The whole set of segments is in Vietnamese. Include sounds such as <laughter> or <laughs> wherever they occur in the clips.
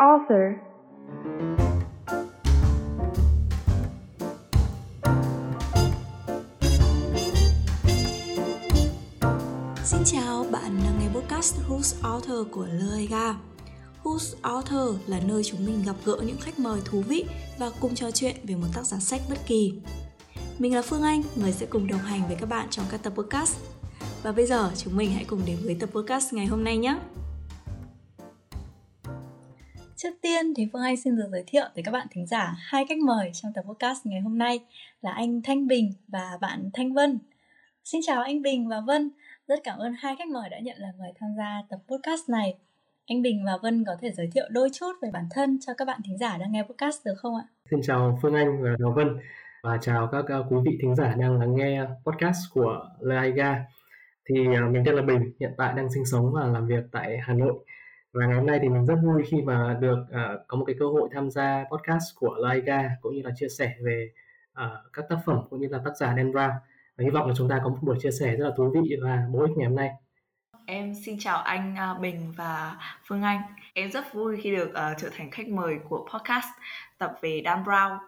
author? Xin chào, bạn đang nghe podcast Who's Author của Loiga. Who's Author là nơi chúng mình gặp gỡ những khách mời thú vị và cùng trò chuyện về một tác giả sách bất kỳ. Mình là Phương Anh, người sẽ cùng đồng hành với các bạn trong các tập podcast. Và bây giờ chúng mình hãy cùng đến với tập podcast ngày hôm nay nhé. Trước tiên thì Phương Anh xin được giới thiệu tới các bạn thính giả hai khách mời trong tập podcast ngày hôm nay là anh Thanh Bình và bạn Thanh Vân. Xin chào anh Bình và Vân, rất cảm ơn hai khách mời đã nhận lời mời tham gia tập podcast này. Anh Bình và Vân có thể giới thiệu đôi chút về bản thân cho các bạn thính giả đang nghe podcast được không ạ? Xin chào Phương Anh và Đào Vân và chào các quý vị thính giả đang lắng nghe podcast của Laiga. Thì à, mình tên là Bình, hiện tại đang sinh sống và làm việc tại Hà Nội. Và ngày hôm nay thì mình rất vui khi mà được uh, có một cái cơ hội tham gia podcast của Laiga cũng như là chia sẻ về uh, các tác phẩm cũng như là tác giả Dan Brown. Và hy vọng là chúng ta có một buổi chia sẻ rất là thú vị và bổ ích ngày hôm nay. Em xin chào anh Bình và Phương Anh. Em rất vui khi được uh, trở thành khách mời của podcast tập về Dan Brown.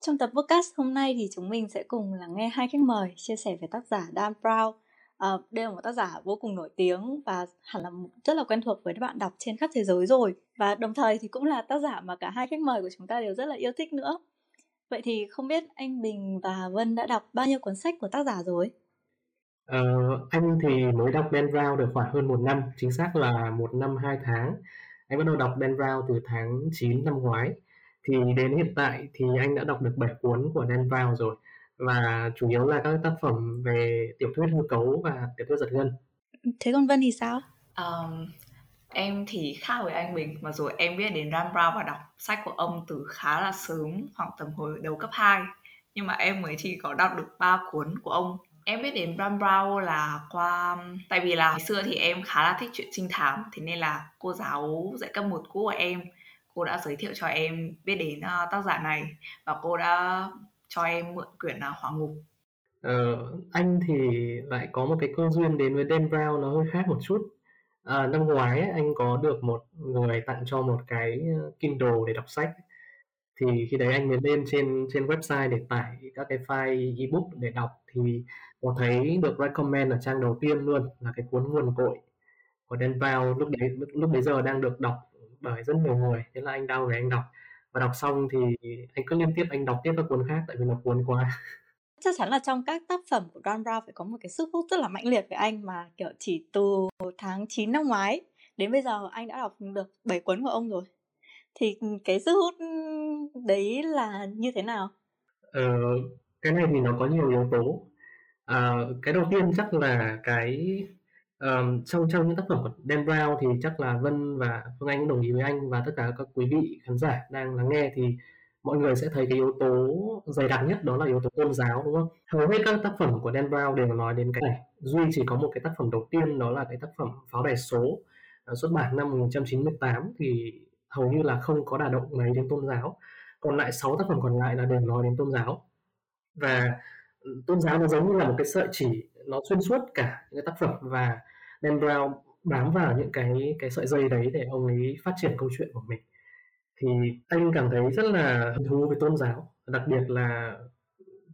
Trong tập podcast hôm nay thì chúng mình sẽ cùng lắng nghe hai khách mời chia sẻ về tác giả Dan Brown. Uh, đây là một tác giả vô cùng nổi tiếng và hẳn là rất là quen thuộc với các bạn đọc trên khắp thế giới rồi và đồng thời thì cũng là tác giả mà cả hai khách mời của chúng ta đều rất là yêu thích nữa. Vậy thì không biết anh Bình và Vân đã đọc bao nhiêu cuốn sách của tác giả rồi? Ờ, anh thì mới đọc Ben Brown được khoảng hơn một năm, chính xác là một năm hai tháng. Anh bắt đầu đọc Ben Brown từ tháng 9 năm ngoái. Thì đến hiện tại thì anh đã đọc được 7 cuốn của Dan Brown rồi và chủ yếu là các tác phẩm về tiểu thuyết hư cấu và tiểu thuyết giật gân. Thế còn Vân thì sao? Um, em thì khác với anh Bình. Mà rồi em biết đến Dan Brown và đọc sách của ông từ khá là sớm khoảng tầm hồi đầu cấp 2 nhưng mà em mới chỉ có đọc được ba cuốn của ông. Em biết đến Dan Brown là qua tại vì là hồi xưa thì em khá là thích chuyện trinh thám. Thế nên là cô giáo dạy cấp một cũ của em cô đã giới thiệu cho em biết đến uh, tác giả này. Và cô đã cho em mượn quyển là Hỏa ngục. Ờ, anh thì lại có một cái cơ duyên đến với Dan Brown nó hơi khác một chút. À, năm ngoái ấy, anh có được một người tặng cho một cái ờ, Kindle để đọc sách. Thì khi đấy anh mới lên trên trên website để tải các cái file ebook để đọc thì có thấy được recommend ở trang đầu tiên luôn là cái cuốn nguồn cội của Dan Brown lúc đấy lúc bây giờ đang được đọc bởi rất nhiều người thế là anh đau rồi anh đọc và đọc xong thì anh cứ liên tiếp anh đọc tiếp các cuốn khác tại vì nó cuốn quá <laughs> chắc chắn là trong các tác phẩm của Dan Brown phải có một cái sức hút rất là mạnh liệt với anh mà kiểu chỉ từ tháng 9 năm ngoái đến bây giờ anh đã đọc được 7 cuốn của ông rồi thì cái sức hút đấy là như thế nào? Ờ, cái này thì nó có nhiều yếu tố. À, cái đầu tiên chắc là cái um, trong trong những tác phẩm của Dan Brown thì chắc là Vân và Phương Anh cũng đồng ý với anh và tất cả các quý vị khán giả đang lắng nghe thì mọi người sẽ thấy cái yếu tố dày đặc nhất đó là yếu tố tôn giáo đúng không? Hầu hết các tác phẩm của Dan Brown đều nói đến cái này. Duy chỉ có một cái tác phẩm đầu tiên đó là cái tác phẩm Pháo đài số ờ, xuất bản năm 1998 thì hầu như là không có đả động mấy đến tôn giáo. Còn lại 6 tác phẩm còn lại là đều nói đến tôn giáo. Và ừ, tôn giáo nó giống như là một cái sợi chỉ nó xuyên suốt cả những cái tác phẩm và Dan Brown bám vào những cái cái sợi dây đấy để ông ấy phát triển câu chuyện của mình. Thì anh cảm thấy rất là hứng thú với tôn giáo đặc biệt là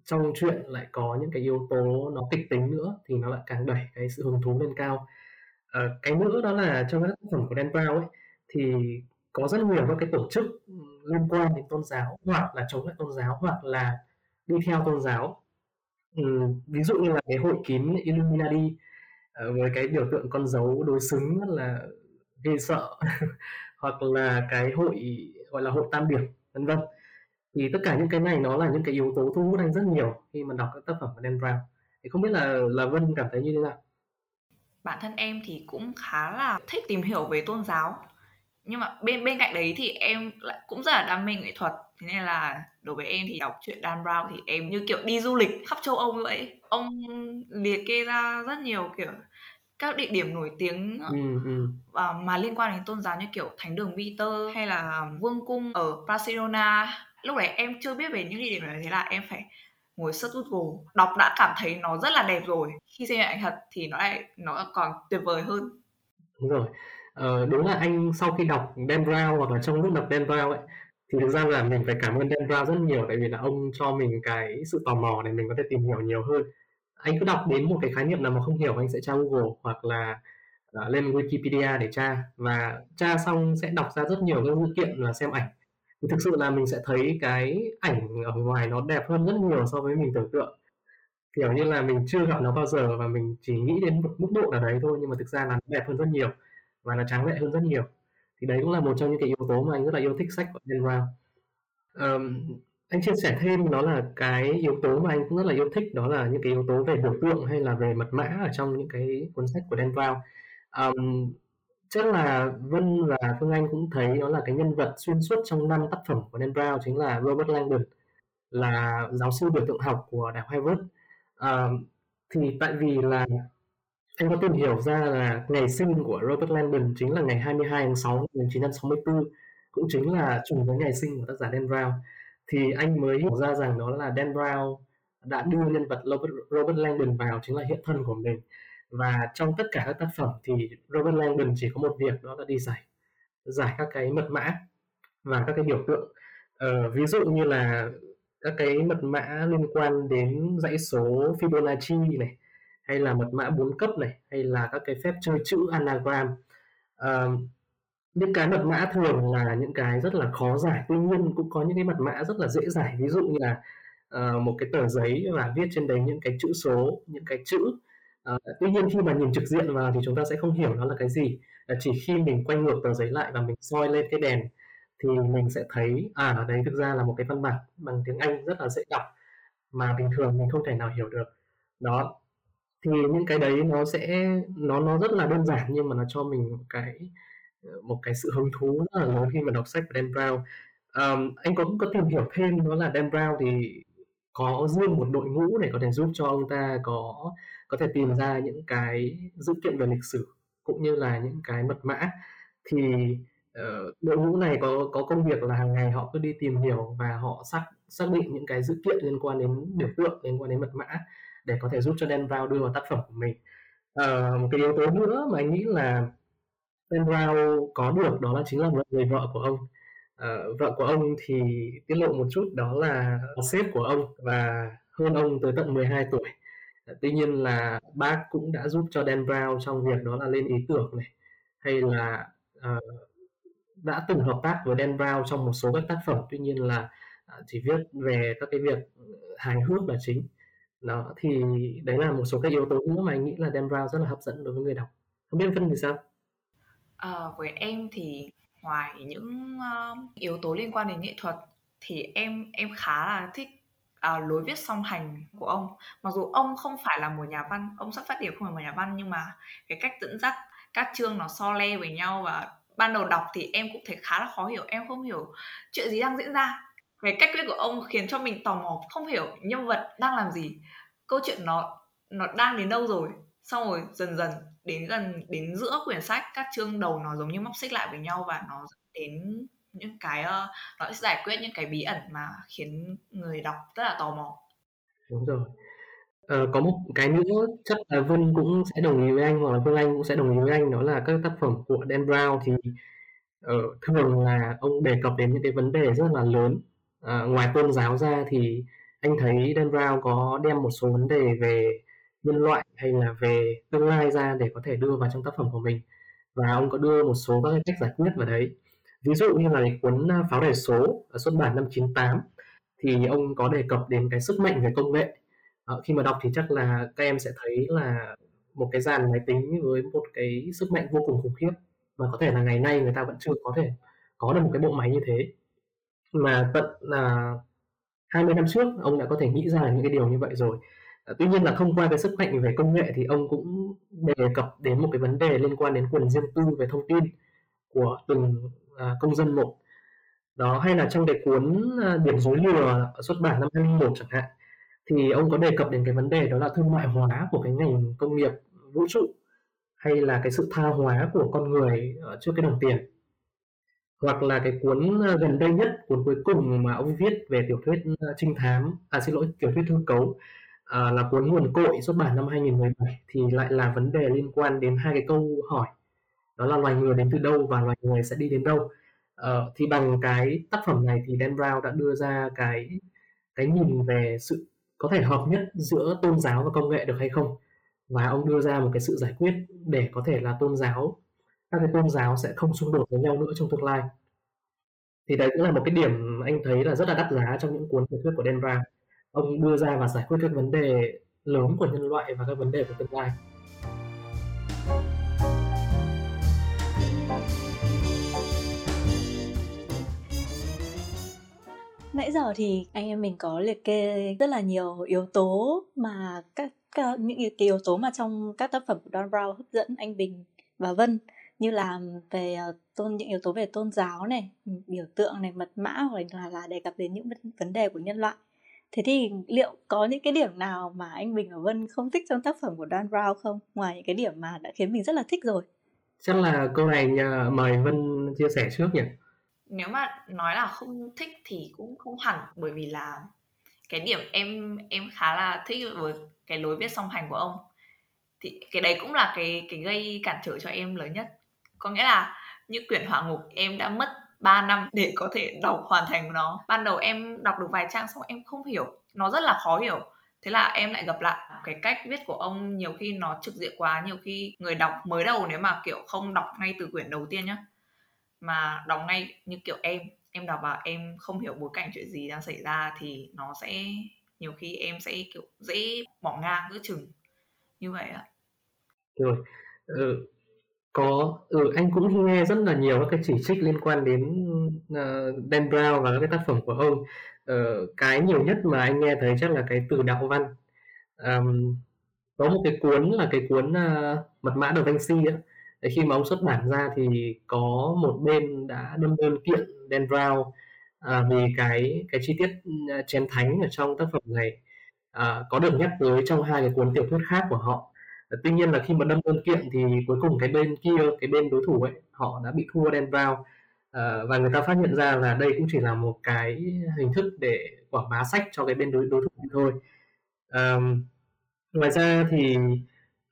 trong chuyện lại có những cái yếu tố nó kịch tính nữa thì nó lại càng đẩy cái sự hứng thú lên cao. À, cái nữa đó là trong các tác phẩm của Dan Brown ấy thì có rất nhiều các cái tổ chức liên quan đến tôn giáo hoặc là chống lại tôn giáo hoặc là đi theo tôn giáo ừ, ví dụ như là cái hội kín Illuminati ờ, với cái biểu tượng con dấu đối xứng rất là ghê sợ <laughs> hoặc là cái hội gọi là hội tam điểm vân vân. Thì tất cả những cái này nó là những cái yếu tố thu hút anh rất nhiều khi mà đọc các tác phẩm của Dan Brown. Thì không biết là là Vân cảm thấy như thế nào? Bản thân em thì cũng khá là thích tìm hiểu về tôn giáo nhưng mà bên bên cạnh đấy thì em lại cũng rất là đam mê nghệ thuật. Thế nên là đối với em thì đọc truyện Dan Brown thì em như kiểu đi du lịch khắp châu Âu như vậy. Ông liệt kê ra rất nhiều kiểu các địa điểm nổi tiếng ừ, ừ. Uh, mà liên quan đến tôn giáo như kiểu thánh đường Peter hay là vương cung ở Barcelona. Lúc đấy em chưa biết về những địa điểm này thế là em phải ngồi search Google đọc đã cảm thấy nó rất là đẹp rồi. Khi xem ảnh thật thì nó lại nó còn tuyệt vời hơn. Đúng rồi Ờ, đúng là anh sau khi đọc Dan Brown hoặc là trong lúc đọc Dan Brown ấy thì thực ra là mình phải cảm ơn Dan Brown rất nhiều tại vì là ông cho mình cái sự tò mò để mình có thể tìm hiểu nhiều hơn. Anh cứ đọc đến một cái khái niệm nào mà không hiểu anh sẽ tra Google hoặc là uh, lên Wikipedia để tra và tra xong sẽ đọc ra rất nhiều các dữ kiện là xem ảnh. Thì thực sự là mình sẽ thấy cái ảnh ở ngoài nó đẹp hơn rất nhiều so với mình tưởng tượng kiểu như là mình chưa gặp nó bao giờ và mình chỉ nghĩ đến một mức độ nào đấy thôi nhưng mà thực ra là nó đẹp hơn rất nhiều và nó tráng lệ hơn rất nhiều. Thì đấy cũng là một trong những cái yếu tố mà anh rất là yêu thích sách của Dan Brown. Um, anh chia sẻ thêm đó là cái yếu tố mà anh cũng rất là yêu thích đó là những cái yếu tố về biểu tượng hay là về mật mã ở trong những cái cuốn sách của Dan Brown. Um, chắc là Vân và Phương Anh cũng thấy đó là cái nhân vật xuyên suốt trong năm tác phẩm của Dan Brown chính là Robert Langdon là giáo sư biểu tượng học của Đại học Harvard. Um, thì tại vì là anh có tìm hiểu ra là ngày sinh của Robert Langdon chính là ngày 22 tháng 6 năm 1964 cũng chính là trùng với ngày sinh của tác giả Dan Brown. Thì anh mới hiểu ra rằng đó là Dan Brown đã đưa nhân vật Robert, Robert Langdon vào chính là hiện thân của mình. Và trong tất cả các tác phẩm thì Robert Langdon chỉ có một việc đó là đi giải giải các cái mật mã và các cái biểu tượng. Ờ, ví dụ như là các cái mật mã liên quan đến dãy số Fibonacci này hay là mật mã 4 cấp này hay là các cái phép chơi chữ anagram. À, những cái mật mã thường là những cái rất là khó giải tuy nhiên cũng có những cái mật mã rất là dễ giải. Ví dụ như là uh, một cái tờ giấy và viết trên đấy những cái chữ số những cái chữ. Uh, tuy nhiên khi mà nhìn trực diện vào thì chúng ta sẽ không hiểu nó là cái gì. Uh, chỉ khi mình quay ngược tờ giấy lại và mình soi lên cái đèn thì mình sẽ thấy à ở đấy thực ra là một cái văn bản bằng tiếng Anh rất là dễ đọc mà bình thường mình không thể nào hiểu được. Đó thì những cái đấy nó sẽ nó nó rất là đơn giản nhưng mà nó cho mình một cái ờ, một cái sự hứng thú rất là lớn khi mà đọc sách của Dan Brown. Um, anh cũng có tìm hiểu thêm đó là Dan Brown thì có riêng một đội ngũ để có thể giúp cho ông ta có có thể tìm ra những cái dữ kiện về lịch sử cũng như là những cái mật mã. Thì uh, đội ngũ này có có công việc là hàng ngày họ cứ đi tìm hiểu và họ xác xác định những cái dữ kiện liên quan đến biểu tượng liên quan đến mật mã để có thể giúp cho Dan Brown đưa vào tác phẩm của mình. Uh, một cái yếu tố nữa mà anh nghĩ là Dan Brown có được đó là chính là người vợ của ông. Uh, vợ của ông thì tiết lộ một chút đó là sếp của ông và hơn ông tới tận 12 tuổi. Uh, tuy nhiên là bác cũng đã giúp cho Dan Brown trong việc đó là lên ý tưởng này hay là uh, đã từng hợp tác với Dan Brown trong một số các tác phẩm. Tuy nhiên là chỉ viết về các cái việc hài hước là chính đó thì đấy là một số các yếu tố nữa mà anh nghĩ là Dan Brown rất là hấp dẫn đối với người đọc. Không biết phân thì sao? À, với em thì ngoài những uh, yếu tố liên quan đến nghệ thuật thì em em khá là thích uh, lối viết song hành của ông. Mặc dù ông không phải là một nhà văn ông xuất phát điểm không phải một nhà văn nhưng mà cái cách dẫn dắt các chương nó so le với nhau và ban đầu đọc thì em cũng thấy khá là khó hiểu. Em không hiểu chuyện gì đang diễn ra cái cách viết của ông khiến cho mình tò mò không hiểu nhân vật đang làm gì. Câu chuyện nó nó đang đến đâu rồi? Xong rồi dần dần đến gần đến giữa quyển sách các chương đầu nó giống như móc xích lại với nhau và nó đến những cái uh, nó sẽ giải quyết những cái bí ẩn mà khiến người đọc rất là tò mò. Đúng rồi. À, có một cái nữa chắc là Vân cũng sẽ đồng ý với anh hoặc là Vương Anh cũng sẽ đồng ý với anh đó là các tác phẩm của Dan Brown thì uh, thường là ông đề cập đến những cái vấn đề rất là lớn à, ngoài tôn giáo ra thì anh thấy Dan Brown có đem một số vấn đề về nhân loại hay là về tương lai ra để có thể đưa vào trong tác phẩm của mình? Và ông có đưa một số các cách giải quyết vào đấy. Ví dụ như là cái cuốn pháo đài số xuất bản năm 98 thì ông có đề cập đến cái sức mạnh về công nghệ. À, khi mà đọc thì chắc là các em sẽ thấy là một cái dàn máy tính với một cái sức mạnh vô cùng khủng khiếp và có thể là ngày nay người ta vẫn chưa có thể có được một cái bộ máy như thế mà tận là 20 năm trước ông đã có thể nghĩ ra những cái điều như vậy rồi. À, tuy nhiên là thông qua cái sức mạnh về công nghệ thì ông cũng đề cập đến một cái vấn đề liên quan đến quyền riêng tư về thông tin của từng à, công dân một. Đó hay là trong cái cuốn à, điểm dối lừa xuất bản năm 2001 chẳng hạn thì ông có đề cập đến cái vấn đề đó là thương mại hóa của cái ngành công nghiệp vũ trụ hay là cái sự tha hóa của con người ờ, trước cái đồng tiền hoặc là cái cuốn ờ, gần đây nhất cuốn cuối cùng mà ông viết về tiểu thuyết ờ, trinh thám à xin lỗi tiểu thuyết hư cấu à, là cuốn nguồn cội xuất bản năm 2017 thì lại là vấn đề liên quan đến hai cái câu hỏi. Đó là loài người đến từ đâu và loài người sẽ đi đến đâu. À, thì bằng cái tác phẩm này thì Dan Brown đã đưa ra cái cái nhìn về sự có thể hợp nhất giữa tôn giáo và công nghệ được hay không. Và ông đưa ra một cái sự giải quyết để có thể là tôn giáo các cái tôn giáo sẽ không xung đột với nhau nữa trong tương lai. Thì đấy cũng là một cái điểm anh thấy là rất là đắt giá trong những cuốn tiểu thuyết của Dan Brown. Ông đưa ra và giải quyết các vấn đề lớn của nhân loại và các vấn đề của tương lai. Nãy giờ thì anh em mình có liệt kê rất là nhiều yếu tố mà các, các những cái yếu tố mà trong các tác phẩm của Don Brown hấp dẫn anh Bình và Vân như là về uh, tôn những yếu tố về tôn giáo này, biểu tượng này, mật mã hoặc là là đề cập đến những vấn đề của nhân loại. Thế thì liệu có những cái điểm nào mà anh Bình và Vân không thích trong tác phẩm của Dan Brown không? Ngoài những cái điểm mà đã khiến mình rất là thích rồi. Chắc là câu này nhờ, mời Vân chia sẻ trước nhỉ? nếu mà nói là không thích thì cũng không hẳn bởi vì là cái điểm em em khá là thích với cái lối viết song hành của ông thì cái đấy cũng là cái cái gây cản trở cho em lớn nhất có nghĩa là những quyển hỏa ngục em đã mất 3 năm để có thể đọc hoàn thành nó. Ban đầu em đọc được vài trang xong em không hiểu nó rất là khó hiểu. Thế là em lại gặp lại. Cái cách viết của ông nhiều khi nó trực diện quá nhiều khi người đọc mới đầu nếu mà kiểu không đọc ngay từ quyển đầu tiên nhá mà đọc ngay như kiểu em em đọc và em không hiểu bối cảnh chuyện gì đang xảy ra thì nó sẽ nhiều khi em sẽ kiểu dễ bỏ ngang giữa chừng. Như vậy ạ. Rồi ừ, có. Ừ, anh cũng nghe rất là nhiều các cái chỉ trích liên quan đến uh, Dan Brown và các cái tác phẩm của ông. Uh, cái nhiều nhất mà anh nghe thấy chắc là cái từ đạo văn. Um, có một cái cuốn là cái cuốn uh, mật mã Da Vinci ấy, khi mà ông xuất bản ra thì có một bên đã đâm đơn kiện Dan Brown uh, vì cái cái chi tiết chén thánh ở trong tác phẩm này. Uh, có được nhắc tới trong hai cái cuốn tiểu thuyết khác của họ. Ờ, tuy nhiên là khi mà đâm đơn kiện thì cuối cùng cái bên kia, cái bên đối thủ ấy, họ đã bị thua đen vào à, và người ta phát hiện ra là đây cũng chỉ là một cái hình thức để quảng bá sách cho cái bên đối đối thủ thôi. À, ngoài ra thì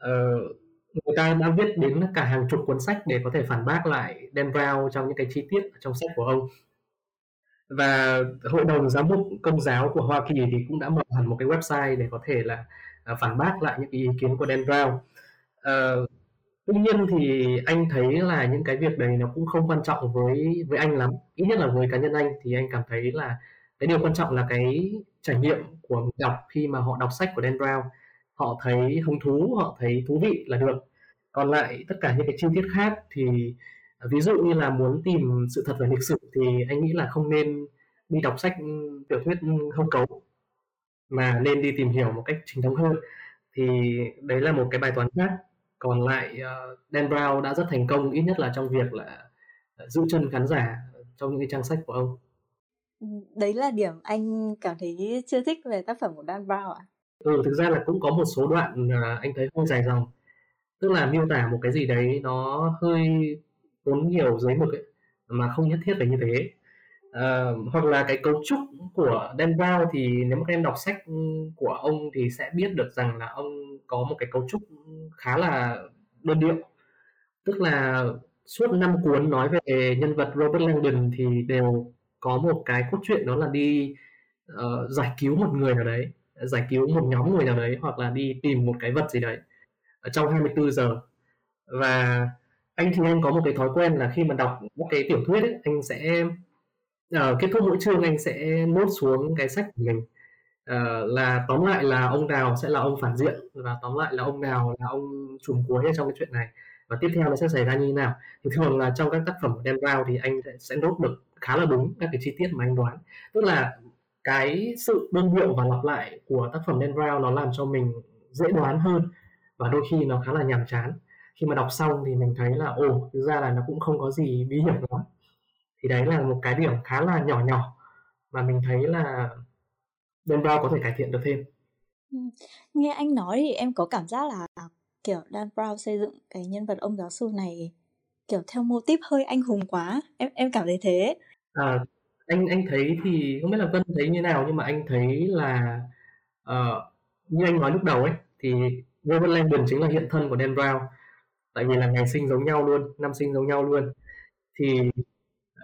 uh, người ta đã viết đến cả hàng chục cuốn sách để có thể phản bác lại Dan Brown trong những cái chi tiết trong sách của ông và hội đồng giám mục công giáo của Hoa Kỳ thì cũng đã mở hẳn một cái website để có thể là à, phản bác lại những cái ý kiến của Dan Brown. Uh, tuy nhiên thì anh thấy là những cái việc đấy nó cũng không quan trọng với với anh lắm. Ít nhất là với cá nhân anh thì anh cảm thấy là cái điều quan trọng là cái trải nghiệm của người đọc khi mà họ đọc sách của Dan Brown. Họ thấy hứng thú họ thấy thú vị là được. Còn lại tất cả những cái chi tiết khác thì à, ví dụ như là muốn tìm sự thật về lịch sử thì anh nghĩ là không nên đi đọc sách ừ, tiểu thuyết ừ, hông cấu mà nên đi tìm hiểu một cách chính thống hơn. Thì đấy là một cái bài toán khác. Còn lại uh, Dan Brown đã rất thành công ít nhất là trong việc là giữ chân khán giả trong những cái trang sách của ông. Đấy là điểm anh cảm thấy chưa thích về tác phẩm của Dan Brown ạ. À? ừ thực ra là cũng có một số đoạn uh, anh thấy hơi dài dòng. Tức là miêu tả một cái gì đấy nó hơi tốn nhiều giấy mực ấy mà không nhất thiết phải như thế uh, hoặc là cái cấu trúc của Dan Brown thì nếu mà các em đọc sách của ông thì sẽ biết được rằng là ông có một cái cấu trúc khá là đơn điệu. Tức là suốt năm cuốn nói về nhân vật Robert Langdon thì đều có một cái cốt truyện đó là đi uh, giải cứu một người nào đấy giải cứu một nhóm người nào đấy hoặc là đi tìm một cái vật gì đấy ở trong 24 giờ. Và anh thì anh có một cái thói quen là khi mà đọc một cái tiểu thuyết ấy, anh sẽ Ờ, uh, kết thúc mỗi chương anh sẽ nốt xuống cái sách của mình. Uh, là tóm lại là ông nào sẽ là ông phản diện và tóm lại là ông nào là ông trùm cuối trong cái chuyện này. Và tiếp theo nó sẽ xảy ra như thế nào? Thì thường là trong các tác phẩm của Dan Brown thì anh sẽ nốt được khá là đúng các cái chi tiết mà anh đoán. Tức là cái sự đơn điệu và lặp lại của tác phẩm Dan Brown nó làm cho mình dễ đoán hơn và đôi khi nó khá là nhàm chán. Khi mà đọc xong thì mình thấy là ồ thực ra là nó cũng không có gì bí hiểm lắm thì đấy là một cái điểm khá là nhỏ nhỏ mà mình thấy là Dan Brown có thể cải thiện được thêm. Ừ. nghe anh nói thì em có cảm giác là kiểu Dan Brown xây dựng cái nhân vật ông giáo sư này kiểu theo mô típ hơi anh hùng quá. Em em cảm thấy thế. À, anh anh thấy thì không biết là Vân thấy như nào nhưng mà anh thấy là uh, như anh nói lúc đầu ấy thì Robert Langdon chính là hiện thân của Dan Brown. Tại vì là ngày sinh giống nhau luôn năm sinh giống nhau luôn. Thì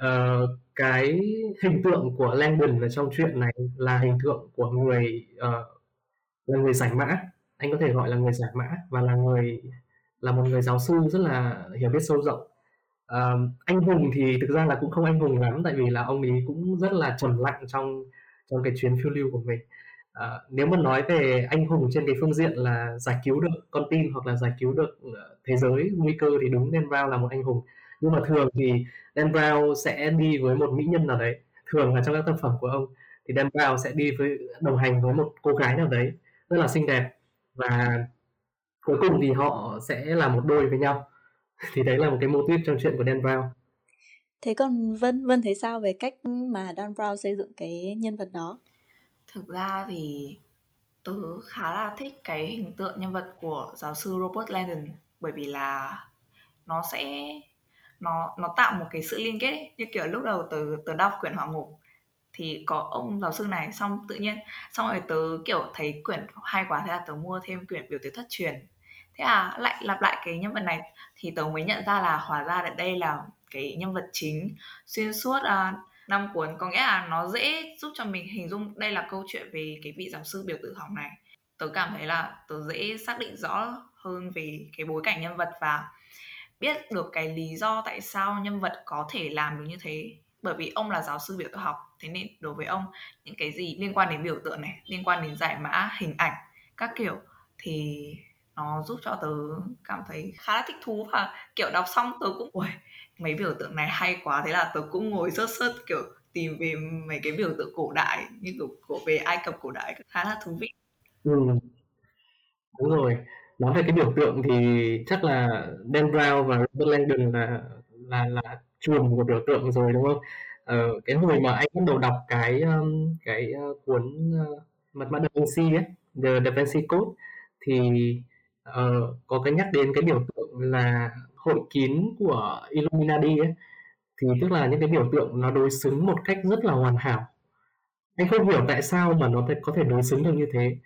uh, cái hình tượng của Langdon ở trong chuyện này là hình tượng của người uh, là người giải mã. Anh có thể gọi là người giải mã và là người là một người giáo sư rất là hiểu biết sâu rộng. Uh, anh hùng thì thực ra là cũng không anh hùng lắm tại vì là ông ấy cũng rất là trầm lặng trong trong cái chuyến phiêu lưu của mình. Uh, nếu mà nói về anh hùng trên cái phương diện là giải cứu được con tin hoặc là giải cứu được thế giới nguy cơ thì đúng nên vào là một anh hùng nhưng mà thường thì Dan Brown sẽ đi với một mỹ nhân nào đấy. Thường là trong các tác phẩm của ông thì Dan Brown sẽ đi với đồng hành với một cô gái nào đấy rất là xinh đẹp. Và cuối cùng thì họ sẽ là một đôi với nhau. <laughs> Thì đấy là một cái mô típ trong chuyện của Dan Brown. Thế còn Vân Vân thấy sao về cách mà Dan Brown xây dựng cái nhân vật đó? Thực ra thì tớ khá là thích cái hình tượng nhân vật của giáo sư Robert Landon bởi vì là nó sẽ nó nó tạo một cái sự liên kết ấy. như kiểu lúc đầu từ từ đọc quyển hỏa ngục thì có ông giáo sư này xong tự nhiên xong rồi tớ kiểu thấy quyển hay quá thế là tớ mua thêm quyển biểu tiểu thất truyền. Thế à lại lặp lại cái nhân vật này thì tớ mới nhận ra là hóa ra là đây là cái nhân vật chính xuyên suốt uh, năm cuốn. Có nghĩa là nó dễ giúp cho mình hình dung đây là câu chuyện về cái vị giáo sư biểu tử học này. Tớ cảm thấy là tớ dễ xác định rõ hơn về cái bối cảnh nhân vật và biết được cái lý do tại sao nhân vật có thể làm được như thế bởi vì ông là giáo sư biểu tượng học, thế nên đối với ông, những cái gì liên quan đến biểu tượng này, liên quan đến giải mã hình ảnh, các kiểu, thì nó giúp cho tớ cảm thấy khá là thích thú và, kiểu, đọc xong tớ cũng ui mấy biểu tượng này hay quá thế là tớ cũng ngồi sớt sớt, kiểu, tìm về mấy cái biểu tượng cổ đại, như kiểu cổ, về Ai Cập cổ đại, khá là thú vị. Ừ. Đúng rồi. Nói về cái biểu tượng thì chắc là Dan Brown và Robert Langdon là là là chuồng của biểu tượng rồi đúng không? Ờ, cái hồi mà anh bắt đầu đọc cái um, cái ờ, cuốn ờ, mật mã Da Vinci ấy, The Da Vinci Code thì uh, có cái nhắc đến cái biểu tượng là hội kín của Illuminati ấy. Thì tức là những cái biểu tượng nó đối xứng một cách rất là hoàn hảo. Anh không hiểu tại sao mà nó có thể đối xứng được như thế.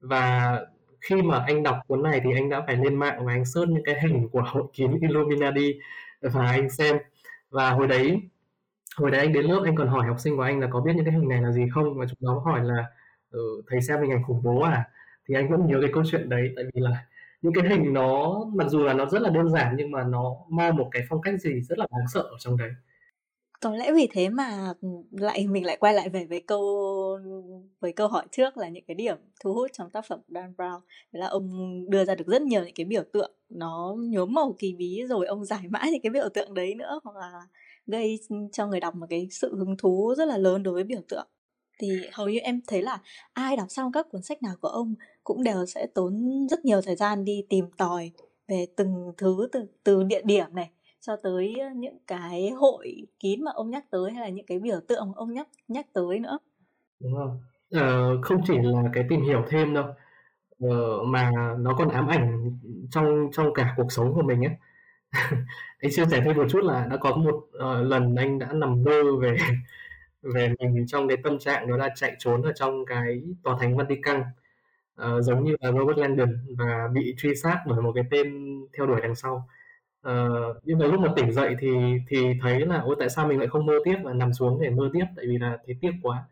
Và khi mà anh đọc cuốn này thì anh đã phải lên mạng và anh search những cái hình của hội kín Illuminati và anh xem. Và hồi đấy hồi đấy anh đến lớp anh còn hỏi học sinh của anh là có biết những cái hình này là gì không? Và chúng nó hỏi là ừ, thầy xem hình ảnh khủng bố à? Thì anh vẫn nhớ cái câu chuyện đấy tại vì là những cái hình nó mặc dù là nó rất là đơn giản nhưng mà nó mang một cái phong cách gì rất là đáng sợ ở trong đấy có lẽ vì thế mà ừ, lại, mình lại quay lại về với câu với câu hỏi trước là những cái điểm thu hút trong tác phẩm Dan Brown. Đấy là ông đưa ra được rất nhiều những cái biểu tượng nó nhuốm màu kỳ bí, rồi ông giải mã những cái biểu tượng đấy nữa, hoặc là gây cho người đọc một cái sự hứng thú rất là lớn đối với biểu tượng. Thì hầu như em thấy là ai đọc xong các cuốn sách nào của ông cũng đều sẽ tốn rất nhiều thời gian đi tìm tòi về từng thứ, từ từ địa điểm này cho tới những cái hội kín mà ông nhắc tới hay là những cái biểu tượng mà ông nhắc nhắc tới nữa? Đúng không? Ờ, không chỉ là cái tìm hiểu thêm đâu ờ, mà nó còn ám ảnh trong trong cả cuộc sống của mình ấy. <laughs> Anh chia sẻ thêm một chút là đã có một uh, lần anh đã nằm mơ về <laughs> về mình trong cái tâm trạng đó là chạy trốn ở trong cái tòa thánh Vatican uh, giống như là Robert Landon và bị truy sát bởi một cái tên theo đuổi đằng sau uh, nhưng mà lúc mà tỉnh dậy thì thì thấy là ôi tại sao mình lại không mơ tiếp và nằm xuống để mơ tiếp? Tại vì là thấy tiếc quá.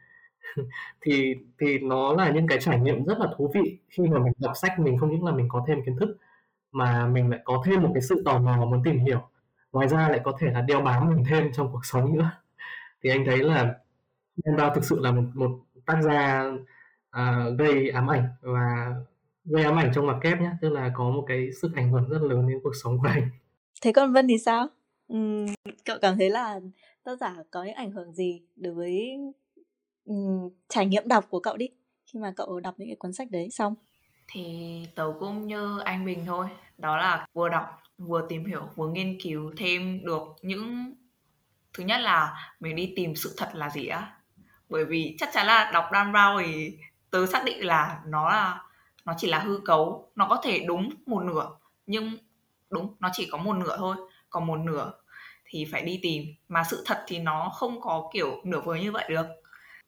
<laughs> Thì thì nó là những cái trải nghiệm rất là thú vị khi mà mình đọc sách mình không những là mình có thêm kiến thức mà mình lại có thêm một cái sự tò mò muốn tìm hiểu. Ngoài ra lại có thể là đeo bám mình thêm trong cuộc sống nữa. <laughs> Thì anh thấy là Dan Brown thực sự là một, một tác gia uh, gây ám ảnh và gây ám ảnh trong mặt kép nhé tức là có một cái sức ảnh hưởng rất lớn đến cuộc sống của anh thế còn Vân thì sao? Uhm, cậu cảm thấy là tác giả có những ảnh hưởng gì đối với um, trải nghiệm đọc của cậu đi khi mà cậu đọc những cái cuốn sách đấy xong? Thì tớ cũng như anh Bình thôi đó là vừa đọc vừa tìm hiểu vừa nghiên cứu thêm được những thứ nhất là mình đi tìm sự thật là gì á. Bởi vì chắc chắn là đọc Dan Brown thì tớ xác định là nó là nó chỉ là hư cấu nó có thể đúng một nửa nhưng đúng nó chỉ có một nửa thôi còn một nửa thì phải đi tìm. Mà sự thật thì nó không có kiểu nửa vời như vậy được.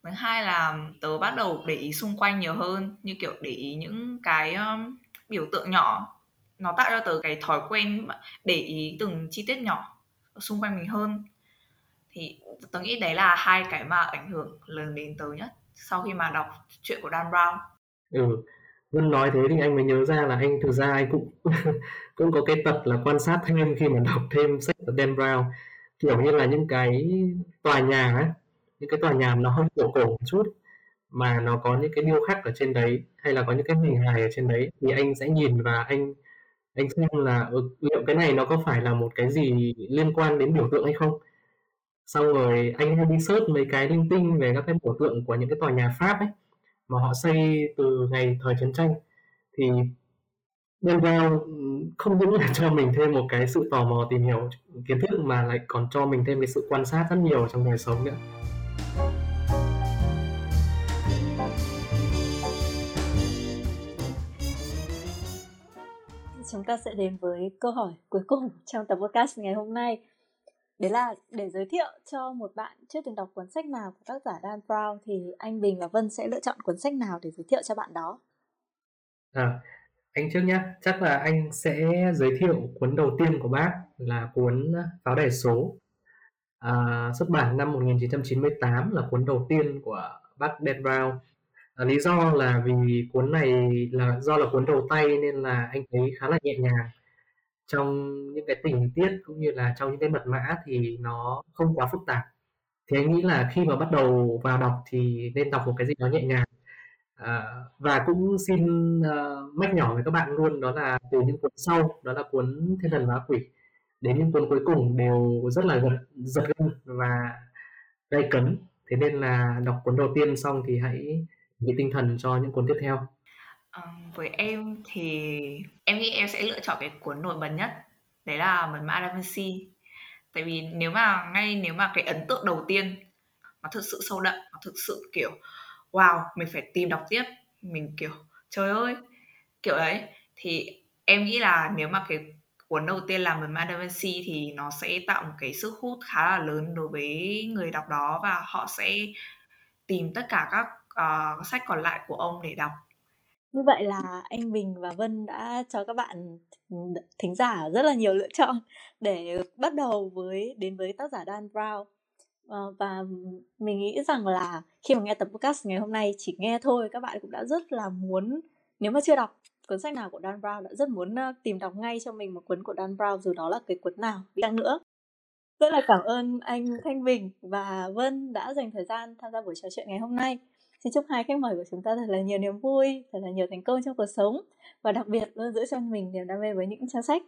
Thứ hai là tớ bắt đầu để ý xung quanh nhiều hơn như kiểu để ý những cái um, biểu tượng nhỏ. Nó tạo ra tớ cái thói quen để ý từng chi tiết nhỏ xung quanh mình hơn. Thì tớ nghĩ đấy là hai cái mà ảnh hưởng lớn đến tớ nhất sau khi mà đọc chuyện của Dan Brown. Ừ Vân nói thế thì anh mới nhớ ra là anh thực ra anh cũng <laughs> cũng có cái tật là quan sát thêm khi mà đọc thêm sách của Dan Brown. Kiểu như là những cái tòa nhà ấy, những cái tòa nhà nó hơi cổ cổ một chút mà nó có những cái điêu khắc ở trên đấy hay là có những cái hình hài ở trên đấy thì anh sẽ nhìn và anh anh xem là ừ, liệu cái này nó có phải là một cái gì liên quan đến biểu tượng hay không? Xong rồi anh hay đi search mấy cái linh tinh về các cái biểu tượng của những cái tòa nhà Pháp ấy mà họ xây từ ngày thời chiến tranh, thì Dan vào không những là cho mình thêm một cái sự tò mò tìm hiểu kiến thức mà lại còn cho mình thêm cái sự quan sát rất nhiều trong đời sống nữa. Chúng ta sẽ đến với câu hỏi cuối cùng trong tập podcast ngày hôm nay đấy là để giới thiệu cho một bạn chưa từng đọc cuốn sách nào của tác giả Dan Brown thì anh Bình và Vân sẽ lựa chọn cuốn sách nào để giới thiệu cho bạn đó. À, anh trước nhé chắc là anh sẽ giới thiệu cuốn đầu tiên của bác là cuốn pháo đài số. À, xuất bản năm 1998 là cuốn đầu tiên của bác Dan Brown. À, lý do là vì cuốn này là do là cuốn đầu tay nên là anh thấy khá là nhẹ nhàng trong những cái tình tiết cũng như là trong những cái mật mã thì nó không quá phức tạp. Thì anh nghĩ là khi mà bắt đầu vào đọc thì nên đọc một cái gì đó nhẹ nhàng. À, và cũng xin uh, mách nhỏ với các bạn luôn đó là từ những cuốn sau đó là cuốn thiên thần và quỷ. Đến những cuốn cuối cùng đều rất là giật giật gân và gây cấn. Thế nên là đọc cuốn đầu tiên xong thì hãy bị tinh thần cho những cuốn tiếp theo. Um, với em thì em nghĩ em sẽ lựa chọn cái cuốn nổi bật nhất đấy là mật mã Da Vinci. Tại vì nếu mà ngay nếu mà cái ấn tượng đầu tiên nó thực sự sâu đậm nó thực sự kiểu wow mình phải tìm đọc tiếp mình kiểu trời ơi! Kiểu đấy thì em nghĩ là nếu mà cái cuốn đầu tiên là mật mã Da Vinci thì nó sẽ tạo một cái sức hút khá là lớn đối với người đọc đó và họ sẽ tìm tất cả các uh, sách còn lại của ông để đọc như vậy là anh Bình và Vân đã cho các bạn thính giả rất là nhiều lựa chọn để bắt đầu với, đến với tác giả Dan Brown. Ờ, và mình nghĩ rằng là khi mà nghe tập podcast ngày hôm nay chỉ nghe thôi, các bạn cũng đã rất là muốn, nếu mà chưa đọc cuốn sách nào của Dan Brown đã rất muốn ờ, tìm đọc ngay cho mình một cuốn của Dan Brown, dù đó là cái cuốn nào đi chăng nữa. Rất là cảm ơn anh Thanh Bình và Vân đã dành thời gian tham gia buổi trò chuyện ngày hôm nay. Xin chúc hai khách mời của chúng ta thật là nhiều niềm vui, thật là nhiều thành công trong cuộc sống và đặc biệt luôn giữ cho mình niềm đam mê với những trang sách.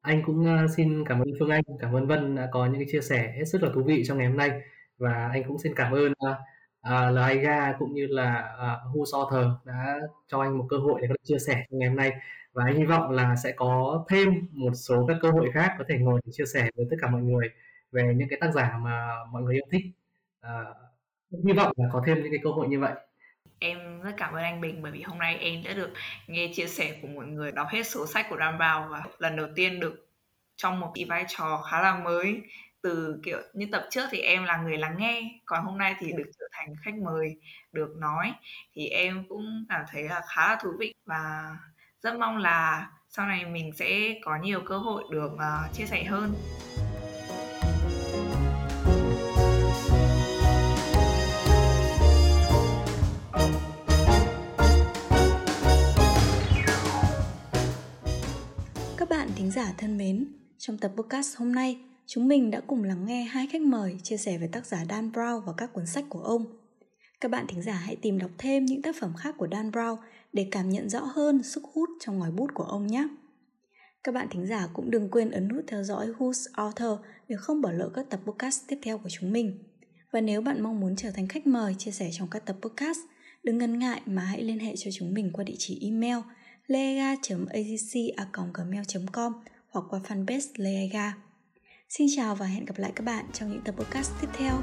Anh cũng à, xin cảm ơn Phương Anh, cảm ơn Vân đã có những cái chia sẻ hết sức là thú vị trong ngày hôm nay. Và anh cũng xin cảm ơn à, à, uh, Laiga cũng như là uh, Who's Author đã cho anh một cơ hội để có chia sẻ trong ngày hôm nay. Và anh hy vọng là sẽ có thêm một số các cơ hội khác có thể ngồi để chia sẻ với tất cả mọi người về những cái tác giả mà mọi người yêu thích. Uh, hy vọng là có thêm những cái cơ hội như vậy. Em rất cảm ơn anh Bình bởi vì hôm nay em đã được nghe chia sẻ của mọi người đọc hết số sách của Dan Brown và lần đầu tiên được trong một cái vai trò khá là mới. Từ kiểu như tập trước thì em là người lắng nghe còn hôm nay thì được trở thành khách mời được nói. Thì em cũng cảm thấy là khá là thú vị và rất mong là sau này mình sẽ có nhiều cơ hội được uh, chia sẻ hơn bạn thính giả thân mến, trong tập podcast hôm nay, chúng mình đã cùng lắng nghe hai khách mời chia sẻ về tác giả Dan Brown và các cuốn sách của ông. Các bạn thính giả hãy tìm đọc thêm những tác phẩm khác của Dan Brown để cảm nhận rõ hơn sức hút trong ngòi bút của ông nhé. Các bạn thính giả cũng đừng quên ấn nút theo dõi Who's Author để không bỏ lỡ các tập podcast tiếp theo của chúng mình. Và nếu bạn mong muốn trở thành khách mời chia sẻ trong các tập podcast, đừng ngần ngại mà hãy liên hệ cho chúng mình qua địa chỉ email – leaga.agc.gmail.com hoặc qua fanpage Leaga. Xin chào và hẹn gặp lại các bạn trong những tập podcast tiếp theo.